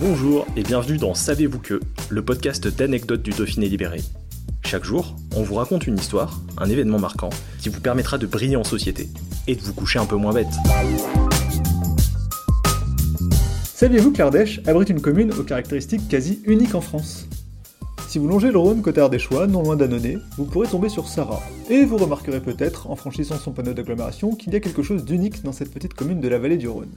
Bonjour et bienvenue dans Savez-vous que, le podcast d'anecdotes du Dauphiné libéré. Chaque jour, on vous raconte une histoire, un événement marquant, qui vous permettra de briller en société et de vous coucher un peu moins bête. Saviez-vous que l'Ardèche abrite une commune aux caractéristiques quasi uniques en France? Si vous longez le Rhône côté ardéchois, non loin d'Annonay, vous pourrez tomber sur Sarah, et vous remarquerez peut-être, en franchissant son panneau d'agglomération, qu'il y a quelque chose d'unique dans cette petite commune de la vallée du Rhône.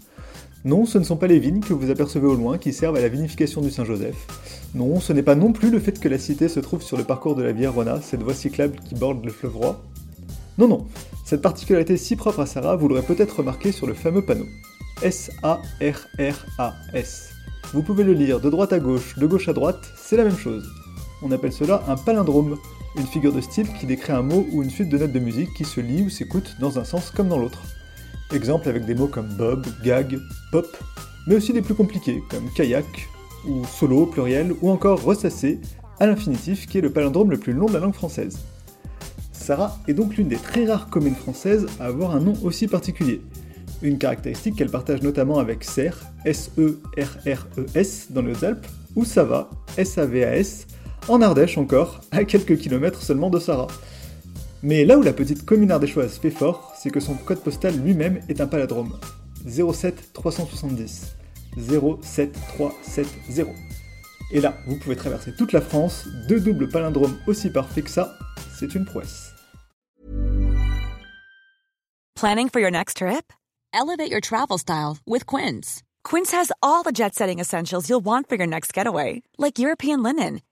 Non, ce ne sont pas les vignes que vous apercevez au loin qui servent à la vinification du Saint-Joseph. Non, ce n'est pas non plus le fait que la cité se trouve sur le parcours de la Via Rona, cette voie cyclable qui borde le fleuve Roi. Non, non, cette particularité si propre à Sarah, vous l'aurez peut-être remarqué sur le fameux panneau. S-A-R-R-A-S. Vous pouvez le lire de droite à gauche, de gauche à droite, c'est la même chose. On appelle cela un palindrome, une figure de style qui décrit un mot ou une suite de notes de musique qui se lit ou s'écoute dans un sens comme dans l'autre. Exemple avec des mots comme bob, gag, pop, mais aussi des plus compliqués comme kayak, ou solo pluriel, ou encore ressassé, à l'infinitif qui est le palindrome le plus long de la langue française. Sarah est donc l'une des très rares communes françaises à avoir un nom aussi particulier. Une caractéristique qu'elle partage notamment avec Serres, S-E-R-R-E-S dans les Hautes-Alpes, ou Sava, S-A-V-A-S, en Ardèche encore, à quelques kilomètres seulement de Sarah. Mais là où la petite commune ardéchoise fait fort, c'est que son code postal lui-même est un palindrome. 07 370. 07370. Et là, vous pouvez traverser toute la France, deux doubles palindromes aussi parfaits que ça, c'est une prouesse. Planning for your next trip? Elevate your travel style with Quince. Quince has all the jet setting essentials you'll want for your next getaway, like European linen,